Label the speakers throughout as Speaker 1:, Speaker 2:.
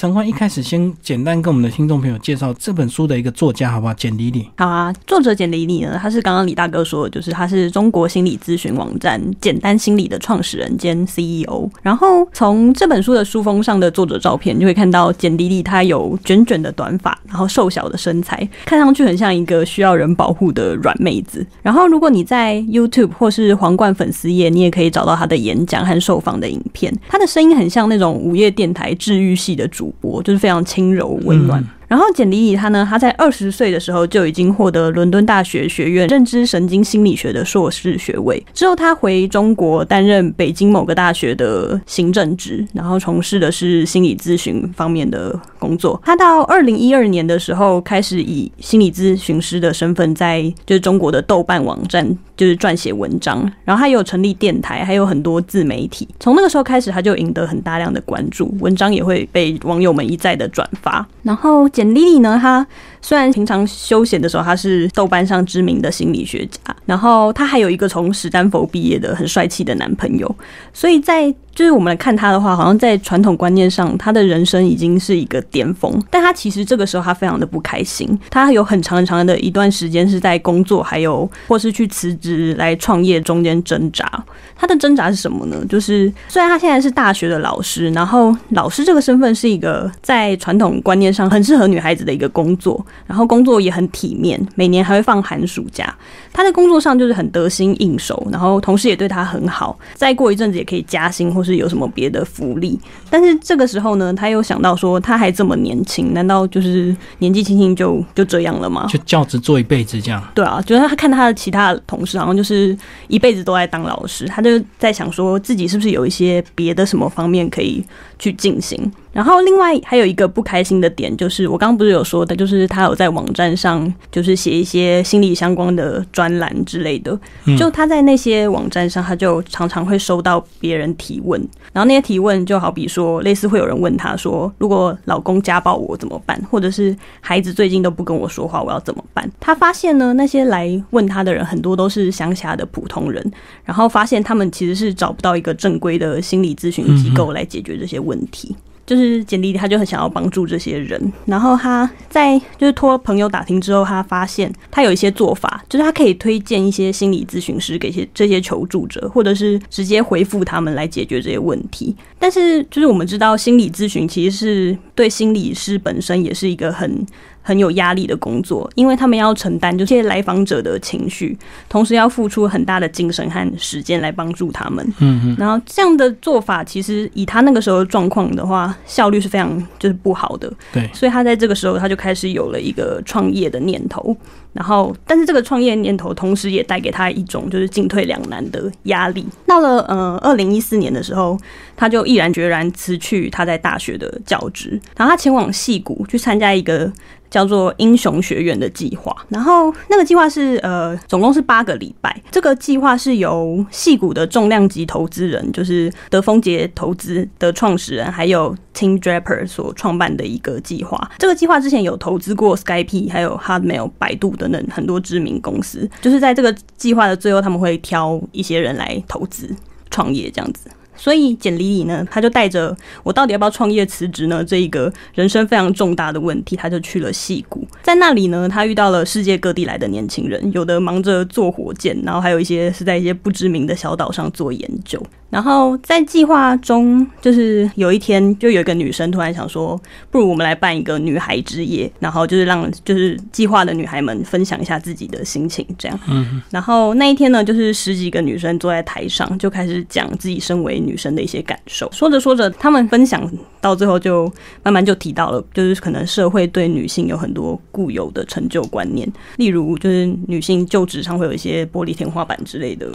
Speaker 1: 陈欢一开始先简单跟我们的听众朋友介绍这本书的一个作家，好不好？简丽丽。
Speaker 2: 好啊，作者简丽丽呢，他是刚刚李大哥说，就是他是中国心理咨询网站简单心理的创始人兼 CEO。然后从这本书的书封上的作者照片，就会看到简丽丽她有卷卷的短发，然后瘦小的身材，看上去很像一个需要人保护的软妹子。然后如果你在 YouTube 或是皇冠粉丝页，你也可以找到她的演讲和受访的影片。她的声音很像那种午夜电台治愈系的主播，就是非常轻柔温暖。然后简丽丽她呢，他在二十岁的时候就已经获得伦敦大学学院认知神经心理学的硕士学位。之后他回中国担任北京某个大学的行政职，然后从事的是心理咨询方面的工作。他到二零一二年的时候开始以心理咨询师的身份在就是中国的豆瓣网站就是撰写文章，然后还有成立电台，还有很多自媒体。从那个时候开始，他就赢得很大量的关注，文章也会被网友们一再的转发，然后。简丽丽呢，她虽然平常休闲的时候，她是豆瓣上知名的心理学家，然后她还有一个从史丹佛毕业的很帅气的男朋友，所以在。就是我们来看他的话，好像在传统观念上，他的人生已经是一个巅峰。但他其实这个时候他非常的不开心，他有很长很长的一段时间是在工作，还有或是去辞职来创业中间挣扎。他的挣扎是什么呢？就是虽然他现在是大学的老师，然后老师这个身份是一个在传统观念上很适合女孩子的一个工作，然后工作也很体面，每年还会放寒暑假。他在工作上就是很得心应手，然后同事也对他很好，再过一阵子也可以加薪或是有什么别的福利。但是这个时候呢，他又想到说他还这么年轻，难道就是年纪轻轻就就这样了吗？
Speaker 1: 就教职做一辈子这样？
Speaker 2: 对啊，就是他看他的其他同事好像就是一辈子都在当老师，他就在想说自己是不是有一些别的什么方面可以去进行。然后另外还有一个不开心的点，就是我刚刚不是有说的，就是他有在网站上就是写一些心理相关的专栏之类的。就他在那些网站上，他就常常会收到别人提问，然后那些提问就好比说，类似会有人问他说，如果老公家暴我怎么办，或者是孩子最近都不跟我说话，我要怎么办？他发现呢，那些来问他的人很多都是乡下的普通人，然后发现他们其实是找不到一个正规的心理咨询机构来解决这些问题。就是简历，他就很想要帮助这些人。然后他在就是托朋友打听之后，他发现他有一些做法，就是他可以推荐一些心理咨询师给些这些求助者，或者是直接回复他们来解决这些问题。但是，就是我们知道，心理咨询其实是对心理师本身也是一个很。很有压力的工作，因为他们要承担这些来访者的情绪，同时要付出很大的精神和时间来帮助他们。嗯嗯。然后这样的做法，其实以他那个时候的状况的话，效率是非常就是不好的。
Speaker 1: 对。
Speaker 2: 所以他在这个时候，他就开始有了一个创业的念头。然后，但是这个创业念头同时也带给他一种就是进退两难的压力。到了呃二零一四年的时候，他就毅然决然辞去他在大学的教职，然后他前往戏谷去参加一个。叫做英雄学院的计划，然后那个计划是呃，总共是八个礼拜。这个计划是由戏股的重量级投资人，就是德丰杰投资的创始人，还有 Tim Draper 所创办的一个计划。这个计划之前有投资过 Skype、还有 Hotmail、百度等等很多知名公司。就是在这个计划的最后，他们会挑一些人来投资创业这样子。所以简丽丽呢，他就带着我到底要不要创业辞职呢？这一个人生非常重大的问题，他就去了戏谷。在那里呢，他遇到了世界各地来的年轻人，有的忙着做火箭，然后还有一些是在一些不知名的小岛上做研究。然后在计划中，就是有一天，就有一个女生突然想说，不如我们来办一个女孩之夜，然后就是让就是计划的女孩们分享一下自己的心情，这样。嗯。然后那一天呢，就是十几个女生坐在台上，就开始讲自己身为女生的一些感受。说着说着，她们分享到最后，就慢慢就提到了，就是可能社会对女性有很多固有的成就观念，例如就是女性就职上会有一些玻璃天花板之类的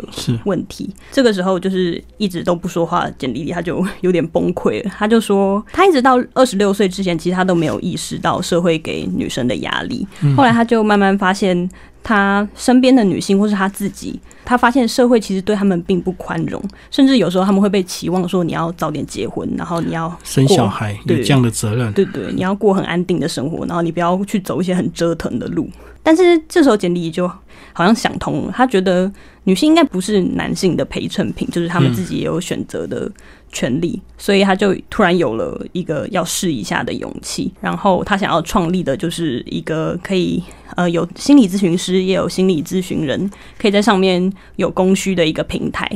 Speaker 2: 问题。这个时候就是。一直都不说话，简丽丽她就 有点崩溃了。她就说，她一直到二十六岁之前，其实她都没有意识到社会给女生的压力。后来，她就慢慢发现，她身边的女性或是他自己，他发现社会其实对他们并不宽容，甚至有时候他们会被期望说，你要早点结婚，然后你要
Speaker 1: 生小孩，有这样的责任。
Speaker 2: 对对，你要过很安定的生活，然后你不要去走一些很折腾的路。但是这时候，简历就好像想通了，他觉得。女性应该不是男性的陪衬品，就是他们自己也有选择的权利，所以他就突然有了一个要试一下的勇气。然后他想要创立的就是一个可以呃有心理咨询师也有心理咨询人可以在上面有供需的一个平台。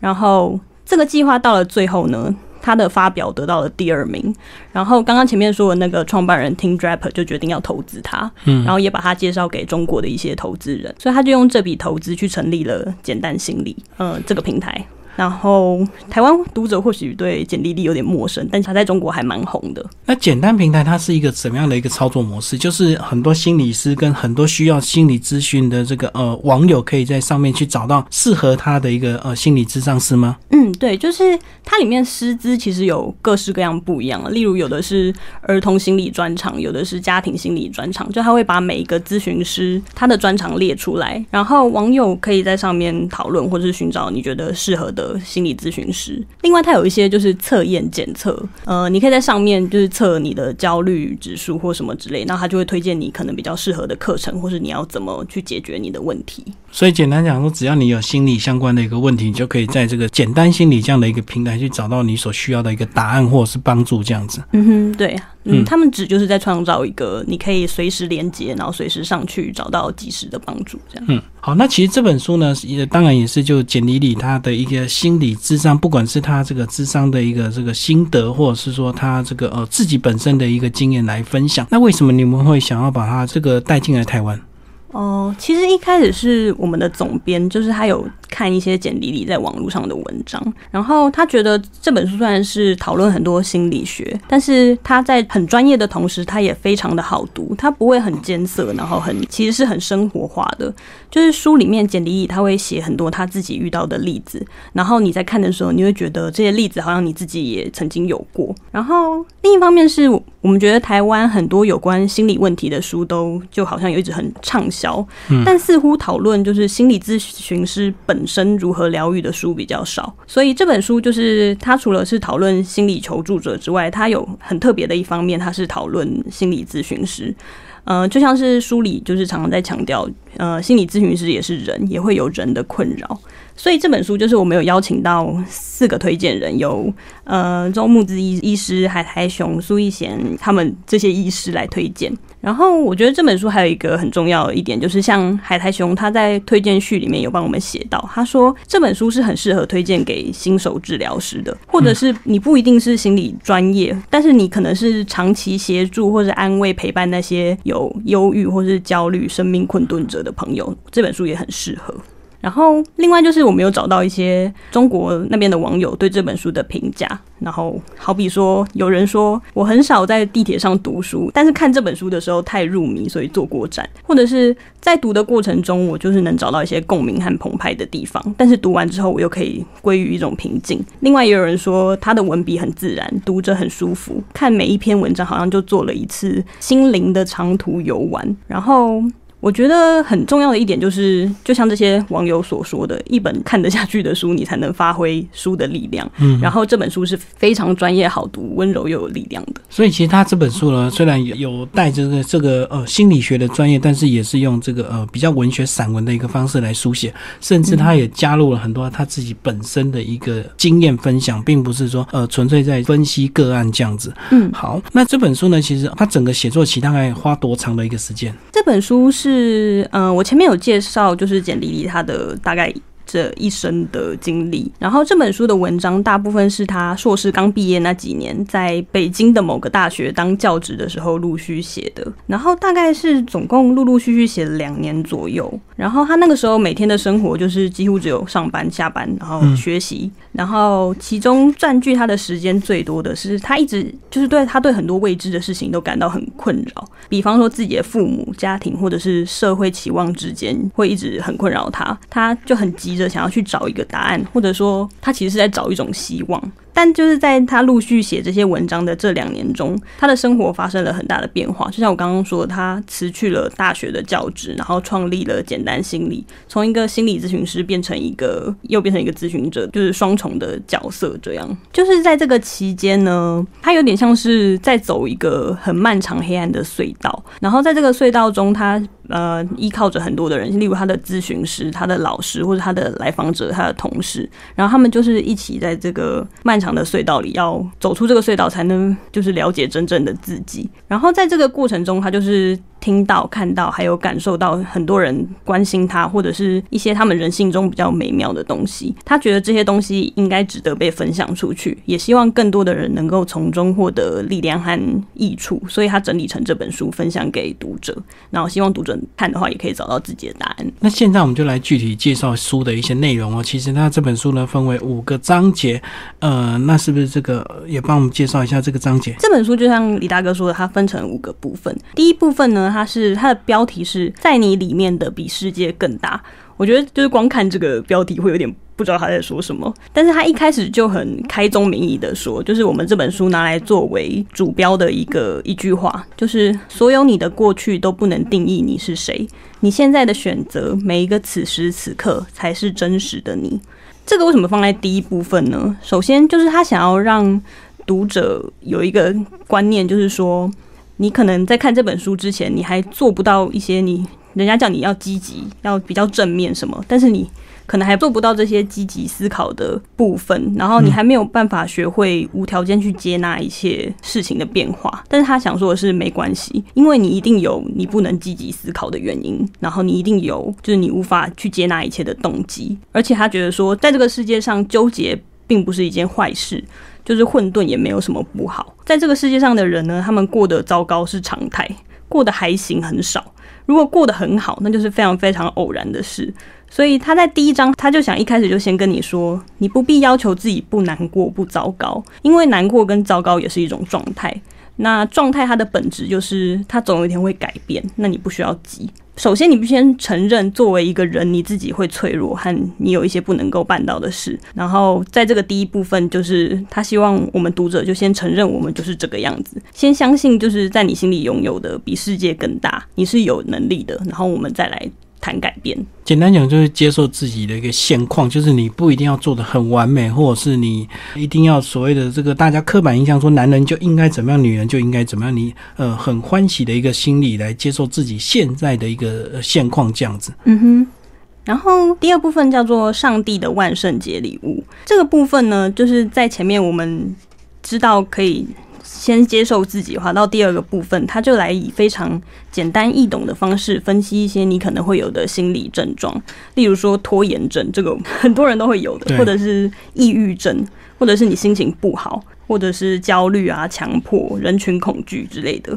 Speaker 2: 然后这个计划到了最后呢，他的发表得到了第二名。然后刚刚前面说的那个创办人 Tim Draper 就决定要投资他，嗯，然后也把他介绍给中国的一些投资人，所以他就用这笔投资去成立了简单心理，呃，这个平台。然后台湾读者或许对简历历有点陌生，但是他在中国还蛮红的。
Speaker 1: 那简单平台它是一个怎么样的一个操作模式？就是很多心理师跟很多需要心理咨询的这个呃网友可以在上面去找到适合他的一个呃心理咨商师吗？
Speaker 2: 嗯，对，就是它里面师资其实有各式各样不一样例如有的是儿童心理专场，有的是家庭心理专场，就他会把每一个咨询师他的专长列出来，然后网友可以在上面讨论或者是寻找你觉得适合的。心理咨询师，另外他有一些就是测验检测，呃，你可以在上面就是测你的焦虑指数或什么之类，那他就会推荐你可能比较适合的课程，或是你要怎么去解决你的问题。
Speaker 1: 所以简单讲说，只要你有心理相关的一个问题，你就可以在这个简单心理这样的一个平台去找到你所需要的一个答案或者是帮助，这样子。
Speaker 2: 嗯哼，对。嗯，他们只就是在创造一个你可以随时连接，然后随时上去找到及时的帮助，这样。
Speaker 1: 嗯，好，那其实这本书呢，也当然也是就简历里他的一个心理智商，不管是他这个智商的一个这个心得，或者是说他这个呃自己本身的一个经验来分享。那为什么你们会想要把他这个带进来台湾？
Speaker 2: 哦，其实一开始是我们的总编，就是他有看一些简历里在网络上的文章，然后他觉得这本书虽然是讨论很多心理学，但是他在很专业的同时，他也非常的好读，他不会很艰涩，然后很其实是很生活化的。就是书里面简历里他会写很多他自己遇到的例子，然后你在看的时候，你会觉得这些例子好像你自己也曾经有过。然后另一方面是我们觉得台湾很多有关心理问题的书都就好像有一直很畅销。但似乎讨论就是心理咨询师本本身如何疗愈的书比较少，所以这本书就是它除了是讨论心理求助者之外，它有很特别的一方面，它是讨论心理咨询师。呃，就像是书里就是常常在强调，呃，心理咨询师也是人，也会有人的困扰。所以这本书就是我们有邀请到四个推荐人，有呃周木之医医师、海苔熊、苏逸贤他们这些医师来推荐。然后我觉得这本书还有一个很重要的一点，就是像海苔熊他在推荐序里面有帮我们写到，他说这本书是很适合推荐给新手治疗师的，或者是你不一定是心理专业，但是你可能是长期协助或者安慰陪伴那些有忧郁或是焦虑、生命困顿者的朋友，这本书也很适合。然后，另外就是我们有找到一些中国那边的网友对这本书的评价。然后，好比说，有人说我很少在地铁上读书，但是看这本书的时候太入迷，所以坐过站；或者是在读的过程中，我就是能找到一些共鸣和澎湃的地方，但是读完之后，我又可以归于一种平静。另外，也有人说他的文笔很自然，读着很舒服，看每一篇文章好像就做了一次心灵的长途游玩。然后。我觉得很重要的一点就是，就像这些网友所说的，一本看得下去的书，你才能发挥书的力量。嗯，然后这本书是非常专业、好读、温柔又有力量的。
Speaker 1: 所以其实他这本书呢，虽然有带着这个这个呃心理学的专业，但是也是用这个呃比较文学散文的一个方式来书写，甚至他也加入了很多他自己本身的一个经验分享，并不是说呃纯粹在分析个案这样子。嗯，好，那这本书呢，其实他整个写作期大概花多长的一个时间？
Speaker 2: 这本书是。是，嗯，我前面有介绍，就是简丽丽她的大概。这一生的经历，然后这本书的文章大部分是他硕士刚毕业那几年，在北京的某个大学当教职的时候陆续写的，然后大概是总共陆陆续续写了两年左右。然后他那个时候每天的生活就是几乎只有上班、下班，然后学习，然后其中占据他的时间最多的是他一直就是对他对很多未知的事情都感到很困扰，比方说自己的父母、家庭或者是社会期望之间会一直很困扰他，他就很急。着想要去找一个答案，或者说他其实是在找一种希望。但就是在他陆续写这些文章的这两年中，他的生活发生了很大的变化。就像我刚刚说，他辞去了大学的教职，然后创立了简单心理，从一个心理咨询师变成一个又变成一个咨询者，就是双重的角色。这样就是在这个期间呢，他有点像是在走一个很漫长黑暗的隧道。然后在这个隧道中，他呃依靠着很多的人，例如他的咨询师、他的老师或者他的来访者、他的同事，然后他们就是一起在这个漫长。长的隧道里，要走出这个隧道，才能就是了解真正的自己。然后在这个过程中，他就是听到、看到，还有感受到很多人关心他，或者是一些他们人性中比较美妙的东西。他觉得这些东西应该值得被分享出去，也希望更多的人能够从中获得力量和益处。所以他整理成这本书，分享给读者。然后希望读者看的话，也可以找到自己的答案。
Speaker 1: 那现在我们就来具体介绍书的一些内容哦。其实它这本书呢，分为五个章节。呃，那是不是这个也帮我们介绍一下这个章节？
Speaker 2: 这本书就像李大哥说的，它分成五个部分。第一部分呢，它是它的标题是在你里面的比世界更大。我觉得就是光看这个标题会有点不知道他在说什么，但是他一开始就很开宗明义的说，就是我们这本书拿来作为主标的一个一句话，就是所有你的过去都不能定义你是谁，你现在的选择，每一个此时此刻才是真实的你。这个为什么放在第一部分呢？首先就是他想要让读者有一个观念，就是说，你可能在看这本书之前，你还做不到一些你人家叫你要积极、要比较正面什么，但是你可能还做不到这些积极思考的部分，然后你还没有办法学会无条件去接纳一切事情的变化。但是他想说的是，没关系，因为你一定有你不能积极思考的原因，然后你一定有就是你无法去接纳一切的动机，而且他觉得说，在这个世界上纠结并不是一件坏事。就是混沌也没有什么不好，在这个世界上的人呢，他们过得糟糕是常态，过得还行很少。如果过得很好，那就是非常非常偶然的事。所以他在第一章，他就想一开始就先跟你说，你不必要求自己不难过不糟糕，因为难过跟糟糕也是一种状态。那状态它的本质就是它总有一天会改变，那你不需要急。首先，你必须先承认，作为一个人，你自己会脆弱，和你有一些不能够办到的事。然后，在这个第一部分，就是他希望我们读者就先承认，我们就是这个样子，先相信，就是在你心里拥有的比世界更大，你是有能力的。然后，我们再来。谈改变，
Speaker 1: 简单讲就是接受自己的一个现况，就是你不一定要做的很完美，或者是你一定要所谓的这个大家刻板印象说男人就应该怎么样，女人就应该怎么样，你呃很欢喜的一个心理来接受自己现在的一个现况这样子。
Speaker 2: 嗯哼，然后第二部分叫做上帝的万圣节礼物，这个部分呢，就是在前面我们知道可以。先接受自己，话到第二个部分，他就来以非常简单易懂的方式分析一些你可能会有的心理症状，例如说拖延症，这个 很多人都会有的，或者是抑郁症，或者是你心情不好，或者是焦虑啊、强迫、人群恐惧之类的。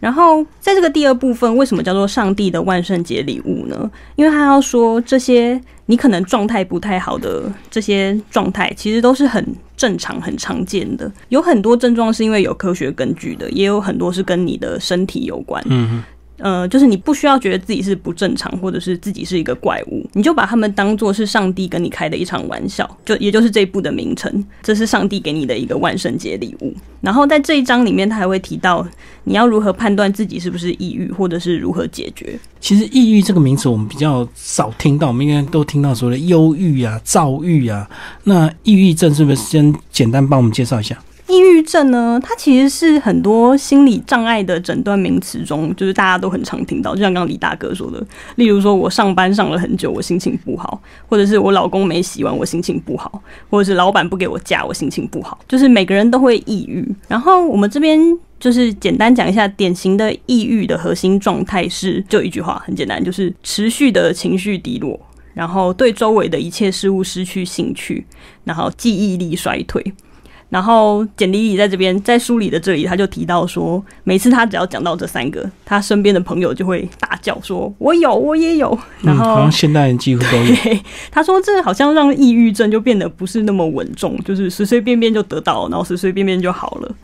Speaker 2: 然后在这个第二部分，为什么叫做上帝的万圣节礼物呢？因为他要说这些你可能状态不太好的这些状态，其实都是很正常、很常见的。有很多症状是因为有科学根据的，也有很多是跟你的身体有关。嗯。呃，就是你不需要觉得自己是不正常，或者是自己是一个怪物，你就把他们当做是上帝跟你开的一场玩笑，就也就是这一部的名称，这是上帝给你的一个万圣节礼物。然后在这一章里面，他还会提到你要如何判断自己是不是抑郁，或者是如何解决。
Speaker 1: 其实抑郁这个名词我们比较少听到，我们应该都听到所谓的忧郁啊、躁郁啊。那抑郁症是不是先简单帮我们介绍一下？
Speaker 2: 抑郁症呢，它其实是很多心理障碍的诊断名词中，就是大家都很常听到。就像刚刚李大哥说的，例如说我上班上了很久，我心情不好；或者是我老公没洗完，我心情不好；或者是老板不给我假，我心情不好。就是每个人都会抑郁。然后我们这边就是简单讲一下典型的抑郁的核心状态是，就一句话，很简单，就是持续的情绪低落，然后对周围的一切事物失去兴趣，然后记忆力衰退。然后简丽丽在这边，在书里的这里，他就提到说，每次他只要讲到这三个，他身边的朋友就会大叫说：“我有，我也有。”然后
Speaker 1: 好像现代人几乎都有。
Speaker 2: 他说这好像让抑郁症就变得不是那么稳重，就是随随便便就得到，然后随随便便就好了。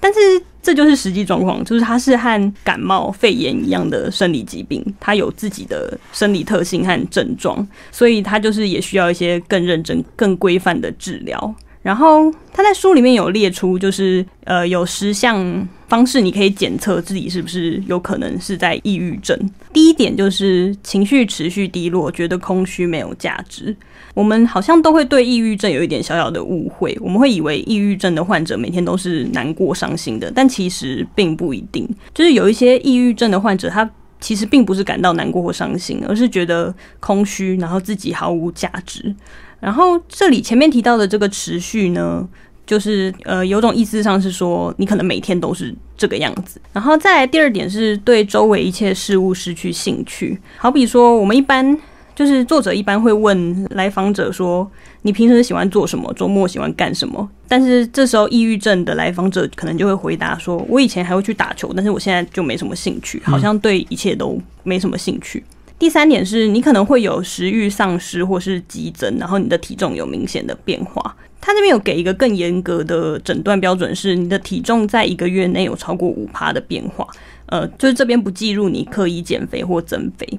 Speaker 2: 但是这就是实际状况，就是它是和感冒、肺炎一样的生理疾病，它有自己的生理特性和症状，所以它就是也需要一些更认真、更规范的治疗。然后他在书里面有列出，就是呃有十项方式，你可以检测自己是不是有可能是在抑郁症。第一点就是情绪持续低落，觉得空虚没有价值。我们好像都会对抑郁症有一点小小的误会，我们会以为抑郁症的患者每天都是难过伤心的，但其实并不一定。就是有一些抑郁症的患者，他其实并不是感到难过或伤心，而是觉得空虚，然后自己毫无价值。然后这里前面提到的这个持续呢，就是呃，有种意思上是说，你可能每天都是这个样子。然后再来第二点是对周围一切事物失去兴趣，好比说，我们一般就是作者一般会问来访者说，你平时喜欢做什么？周末喜欢干什么？但是这时候抑郁症的来访者可能就会回答说，我以前还会去打球，但是我现在就没什么兴趣，好像对一切都没什么兴趣。第三点是你可能会有食欲丧失或是激增，然后你的体重有明显的变化。他这边有给一个更严格的诊断标准，是你的体重在一个月内有超过五趴的变化。呃，就是这边不计入你刻意减肥或增肥。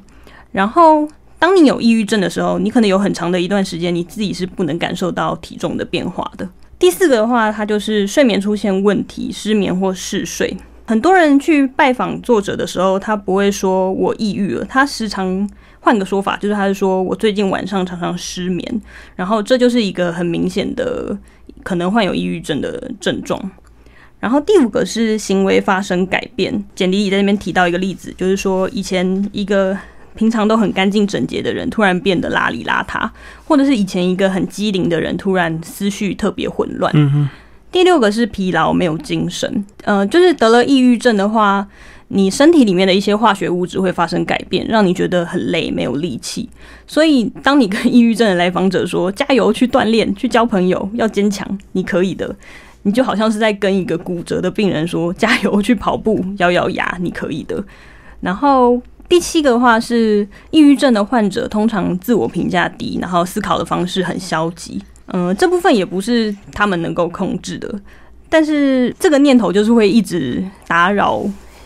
Speaker 2: 然后，当你有抑郁症的时候，你可能有很长的一段时间你自己是不能感受到体重的变化的。第四个的话，它就是睡眠出现问题，失眠或嗜睡。很多人去拜访作者的时候，他不会说我抑郁了，他时常换个说法，就是他是说我最近晚上常常失眠，然后这就是一个很明显的可能患有抑郁症的症状。然后第五个是行为发生改变，简丽丽在那边提到一个例子，就是说以前一个平常都很干净整洁的人，突然变得邋里邋遢，或者是以前一个很机灵的人，突然思绪特别混乱。第六个是疲劳，没有精神。呃，就是得了抑郁症的话，你身体里面的一些化学物质会发生改变，让你觉得很累，没有力气。所以，当你跟抑郁症的来访者说“加油，去锻炼，去交朋友，要坚强，你可以的”，你就好像是在跟一个骨折的病人说“加油，去跑步，咬咬牙，你可以的”。然后第七个话是，抑郁症的患者通常自我评价低，然后思考的方式很消极。嗯，这部分也不是他们能够控制的，但是这个念头就是会一直打扰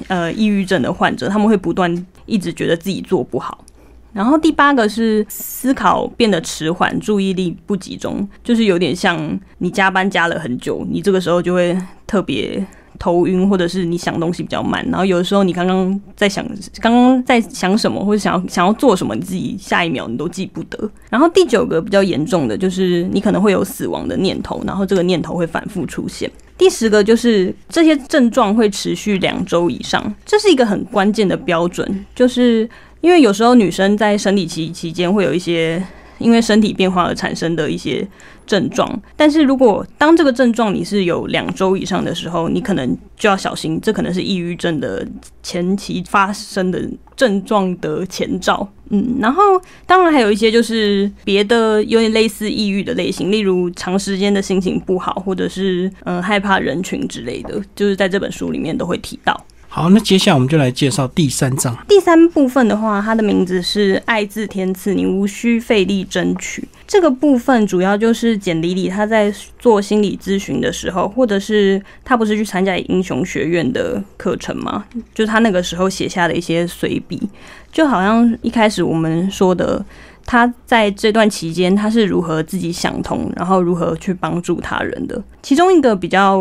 Speaker 2: 呃抑郁症的患者，他们会不断一直觉得自己做不好。然后第八个是思考变得迟缓，注意力不集中，就是有点像你加班加了很久，你这个时候就会特别。头晕，或者是你想东西比较慢，然后有的时候你刚刚在想，刚刚在想什么，或者想要想要做什么，你自己下一秒你都记不得。然后第九个比较严重的就是你可能会有死亡的念头，然后这个念头会反复出现。第十个就是这些症状会持续两周以上，这是一个很关键的标准，就是因为有时候女生在生理期期间会有一些。因为身体变化而产生的一些症状，但是如果当这个症状你是有两周以上的时候，你可能就要小心，这可能是抑郁症的前期发生的症状的前兆。嗯，然后当然还有一些就是别的有点类似抑郁的类型，例如长时间的心情不好，或者是嗯害怕人群之类的，就是在这本书里面都会提到。
Speaker 1: 好，那接下来我们就来介绍第三章。
Speaker 2: 第三部分的话，它的名字是“爱字天赐”，你无需费力争取。这个部分主要就是简里里他在做心理咨询的时候，或者是他不是去参加英雄学院的课程吗？就他那个时候写下的一些随笔，就好像一开始我们说的。他在这段期间，他是如何自己想通，然后如何去帮助他人的？其中一个比较，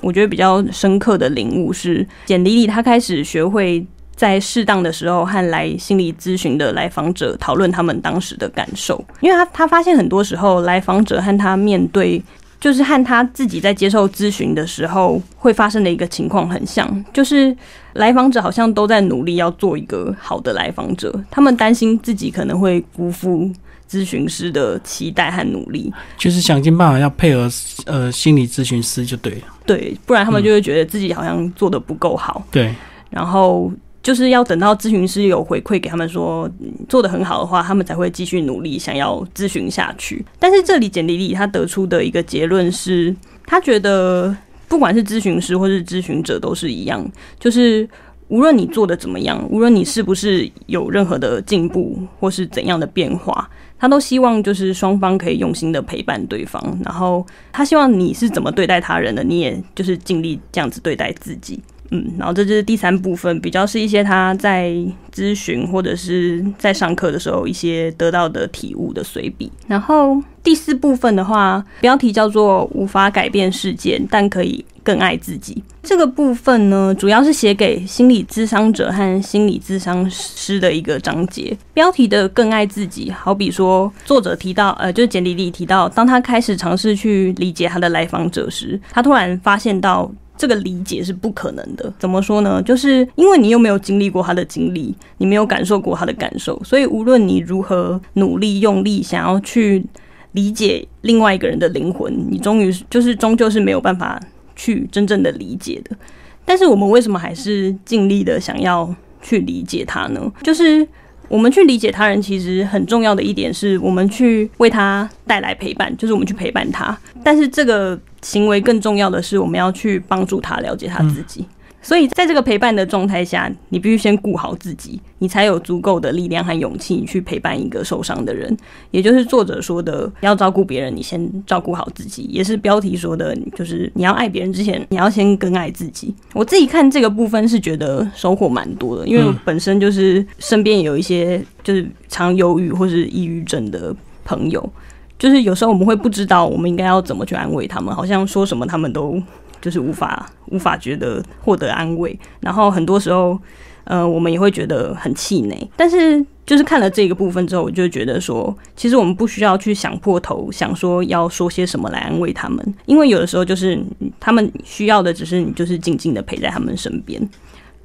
Speaker 2: 我觉得比较深刻的领悟是，简丽丽她开始学会在适当的时候和来心理咨询的来访者讨论他们当时的感受，因为他他发现很多时候来访者和他面对。就是和他自己在接受咨询的时候会发生的一个情况很像，就是来访者好像都在努力要做一个好的来访者，他们担心自己可能会辜负咨询师的期待和努力，
Speaker 1: 就是想尽办法要配合呃心理咨询师就对了，
Speaker 2: 对，不然他们就会觉得自己好像做的不够好，
Speaker 1: 对，
Speaker 2: 然后。就是要等到咨询师有回馈给他们说做的很好的话，他们才会继续努力想要咨询下去。但是这里简丽丽她得出的一个结论是，她觉得不管是咨询师或是咨询者都是一样，就是无论你做的怎么样，无论你是不是有任何的进步或是怎样的变化，他都希望就是双方可以用心的陪伴对方，然后他希望你是怎么对待他人的，你也就是尽力这样子对待自己。嗯，然后这就是第三部分，比较是一些他在咨询或者是在上课的时候一些得到的体悟的随笔。然后第四部分的话，标题叫做“无法改变世界，但可以更爱自己”。这个部分呢，主要是写给心理咨商者和心理咨商师的一个章节。标题的“更爱自己”，好比说作者提到，呃，就是简丽丽提到，当他开始尝试去理解他的来访者时，他突然发现到。这个理解是不可能的。怎么说呢？就是因为你又没有经历过他的经历，你没有感受过他的感受，所以无论你如何努力用力想要去理解另外一个人的灵魂，你终于就是终究是没有办法去真正的理解的。但是我们为什么还是尽力的想要去理解他呢？就是我们去理解他人，其实很重要的一点是我们去为他带来陪伴，就是我们去陪伴他。但是这个行为更重要的是，我们要去帮助他了解他自己。所以，在这个陪伴的状态下，你必须先顾好自己，你才有足够的力量和勇气去陪伴一个受伤的人。也就是作者说的，要照顾别人，你先照顾好自己。也是标题说的，就是你要爱别人之前，你要先更爱自己。我自己看这个部分是觉得收获蛮多的，因为本身就是身边有一些就是常忧郁或是抑郁症的朋友，就是有时候我们会不知道我们应该要怎么去安慰他们，好像说什么他们都。就是无法无法觉得获得安慰，然后很多时候，呃，我们也会觉得很气馁。但是，就是看了这个部分之后，我就觉得说，其实我们不需要去想破头，想说要说些什么来安慰他们，因为有的时候就是他们需要的只是你就是静静的陪在他们身边。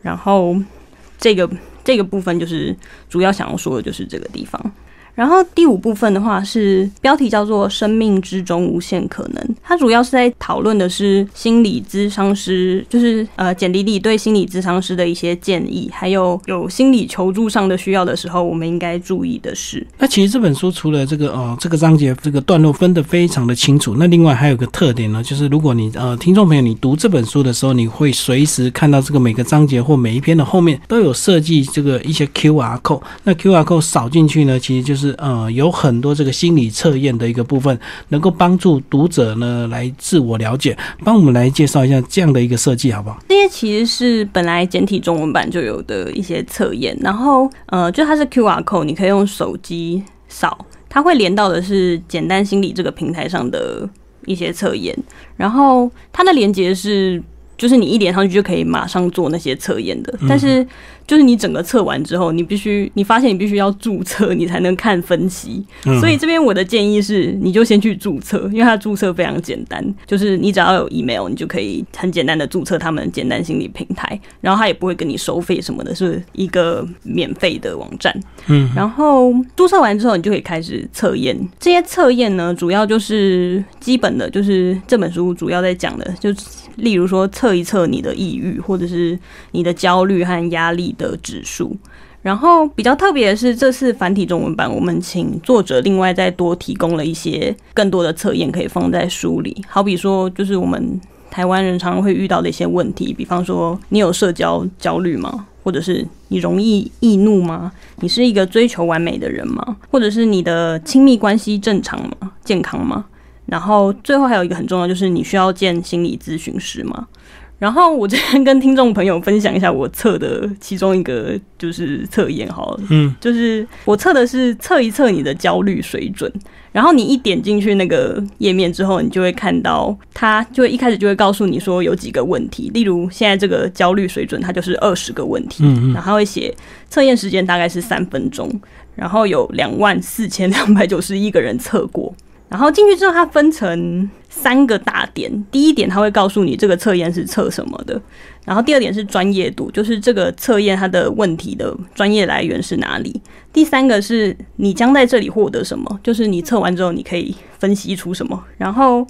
Speaker 2: 然后，这个这个部分就是主要想要说的就是这个地方。然后第五部分的话是标题叫做“生命之中无限可能”，它主要是在讨论的是心理咨商师，就是呃简丽丽对心理咨商师的一些建议，还有有心理求助上的需要的时候，我们应该注意的事。
Speaker 1: 那其实这本书除了这个呃，这个章节这个段落分得非常的清楚，那另外还有个特点呢，就是如果你呃听众朋友你读这本书的时候，你会随时看到这个每个章节或每一篇的后面都有设计这个一些 Q R code，那 Q R code 扫进去呢，其实就是。呃，有很多这个心理测验的一个部分，能够帮助读者呢来自我了解。帮我们来介绍一下这样的一个设计，好不好？
Speaker 2: 这些其实是本来简体中文版就有的一些测验，然后呃，就它是 Q R code，你可以用手机扫，它会连到的是简单心理这个平台上的一些测验，然后它的连接是，就是你一连上去就可以马上做那些测验的，但是。就是你整个测完之后，你必须你发现你必须要注册，你才能看分析。所以这边我的建议是，你就先去注册，因为它注册非常简单，就是你只要有 email，你就可以很简单的注册他们简单心理平台，然后他也不会跟你收费什么的，是一个免费的网站。嗯，然后注册完之后，你就可以开始测验。这些测验呢，主要就是基本的，就是这本书主要在讲的，就例如说测一测你的抑郁，或者是你的焦虑和压力。的指数，然后比较特别的是，这次繁体中文版，我们请作者另外再多提供了一些更多的测验，可以放在书里。好比说，就是我们台湾人常常会遇到的一些问题，比方说，你有社交焦虑吗？或者是你容易易怒吗？你是一个追求完美的人吗？或者是你的亲密关系正常吗？健康吗？然后最后还有一个很重要，就是你需要见心理咨询师吗？然后我这边跟听众朋友分享一下我测的其中一个就是测验哈，嗯，就是我测的是测一测你的焦虑水准。然后你一点进去那个页面之后，你就会看到它就会一开始就会告诉你说有几个问题，例如现在这个焦虑水准它就是二十个问题，嗯嗯，然后会写测验时间大概是三分钟，然后有两万四千两百九十一个人测过。然后进去之后，它分成三个大点。第一点，它会告诉你这个测验是测什么的。然后第二点是专业度，就是这个测验它的问题的专业来源是哪里。第三个是你将在这里获得什么，就是你测完之后你可以分析出什么。然后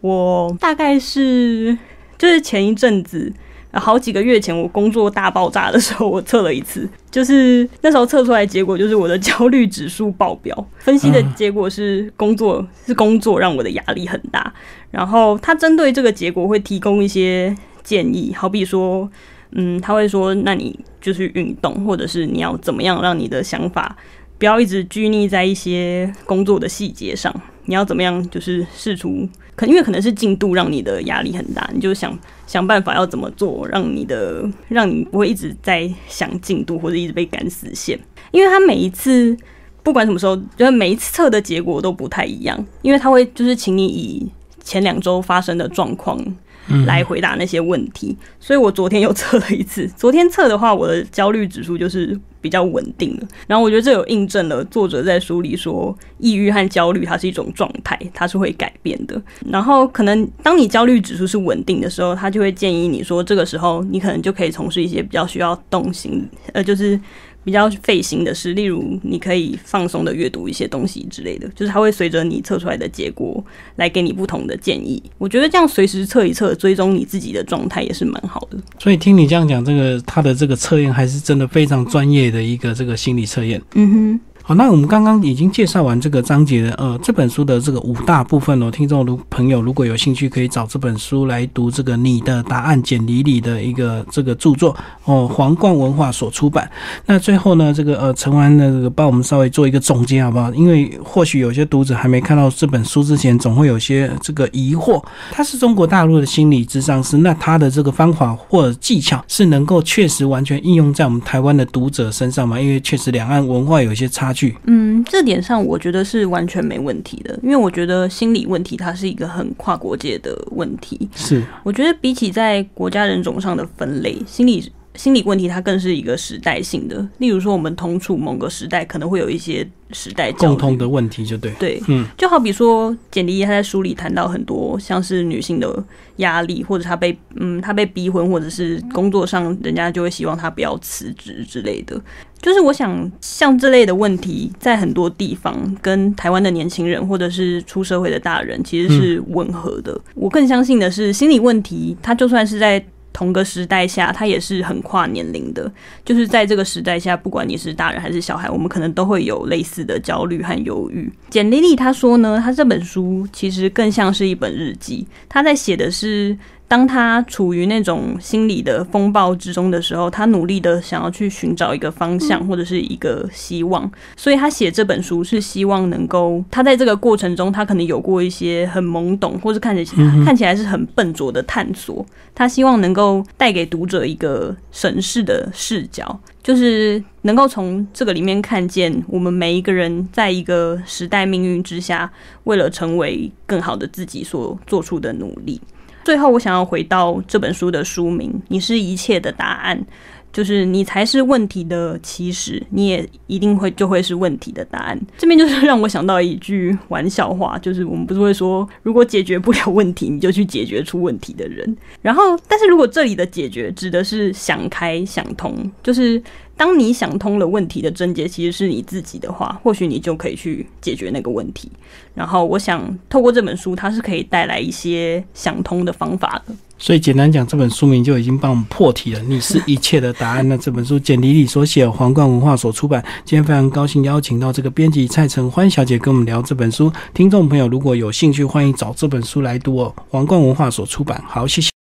Speaker 2: 我大概是就是前一阵子。好几个月前，我工作大爆炸的时候，我测了一次，就是那时候测出来结果就是我的焦虑指数爆表。分析的结果是工作 是工作让我的压力很大，然后他针对这个结果会提供一些建议，好比说，嗯，他会说，那你就是运动，或者是你要怎么样让你的想法不要一直拘泥在一些工作的细节上，你要怎么样就是试出。可因为可能是进度让你的压力很大，你就想想办法要怎么做，让你的让你不会一直在想进度或者一直被赶死线。因为他每一次不管什么时候，就是每一次测的结果都不太一样，因为他会就是请你以前两周发生的状况。来回答那些问题，所以我昨天又测了一次。昨天测的话，我的焦虑指数就是比较稳定的。然后我觉得这有印证了作者在书里说，抑郁和焦虑它是一种状态，它是会改变的。然后可能当你焦虑指数是稳定的时候，他就会建议你说，这个时候你可能就可以从事一些比较需要动心，呃，就是。比比较费心的是，例如你可以放松的阅读一些东西之类的，就是它会随着你测出来的结果来给你不同的建议。我觉得这样随时测一测，追踪你自己的状态也是蛮好的。
Speaker 1: 所以听你这样讲，这个他的这个测验还是真的非常专业的一个这个心理测验。
Speaker 2: 嗯哼。
Speaker 1: 好，那我们刚刚已经介绍完这个章节的呃这本书的这个五大部分哦。听众如朋友如果有兴趣，可以找这本书来读这个你的答案简里里的一个这个著作哦，皇冠文化所出版。那最后呢，这个呃陈完呢这个帮我们稍微做一个总结好不好？因为或许有些读者还没看到这本书之前，总会有些这个疑惑。他是中国大陆的心理智商师，那他的这个方法或技巧是能够确实完全应用在我们台湾的读者身上吗？因为确实两岸文化有一些差距。
Speaker 2: 嗯，这点上我觉得是完全没问题的，因为我觉得心理问题它是一个很跨国界的问题。
Speaker 1: 是，
Speaker 2: 我觉得比起在国家人种上的分类，心理心理问题它更是一个时代性的。例如说，我们同处某个时代，可能会有一些。时代
Speaker 1: 共通的问题就对
Speaker 2: 对，嗯，就好比说简历，他在书里谈到很多像是女性的压力，或者她被嗯她被逼婚，或者是工作上人家就会希望她不要辞职之类的。就是我想像这类的问题，在很多地方跟台湾的年轻人或者是出社会的大人其实是吻合的。我更相信的是心理问题，它就算是在。同个时代下，它也是很跨年龄的。就是在这个时代下，不管你是大人还是小孩，我们可能都会有类似的焦虑和忧郁。简丽丽她说呢，她这本书其实更像是一本日记，她在写的是。当他处于那种心理的风暴之中的时候，他努力的想要去寻找一个方向或者是一个希望，所以他写这本书是希望能够，他在这个过程中，他可能有过一些很懵懂或者看起来看起来是很笨拙的探索，他希望能够带给读者一个审视的视角，就是能够从这个里面看见我们每一个人在一个时代命运之下，为了成为更好的自己所做出的努力。最后，我想要回到这本书的书名：“你是一切的答案”，就是你才是问题的起始，你也一定会就会是问题的答案。这边就是让我想到一句玩笑话，就是我们不是会说，如果解决不了问题，你就去解决出问题的人。然后，但是如果这里的解决指的是想开想通，就是。当你想通了问题的症结其实是你自己的话，或许你就可以去解决那个问题。然后，我想透过这本书，它是可以带来一些想通的方法的。
Speaker 1: 所以，简单讲，这本书名就已经帮我们破题了。你是一切的答案。那这本书简历里所写，皇冠文化所出版。今天非常高兴邀请到这个编辑蔡成欢小姐跟我们聊这本书。听众朋友如果有兴趣，欢迎找这本书来读哦。皇冠文化所出版。好，谢谢。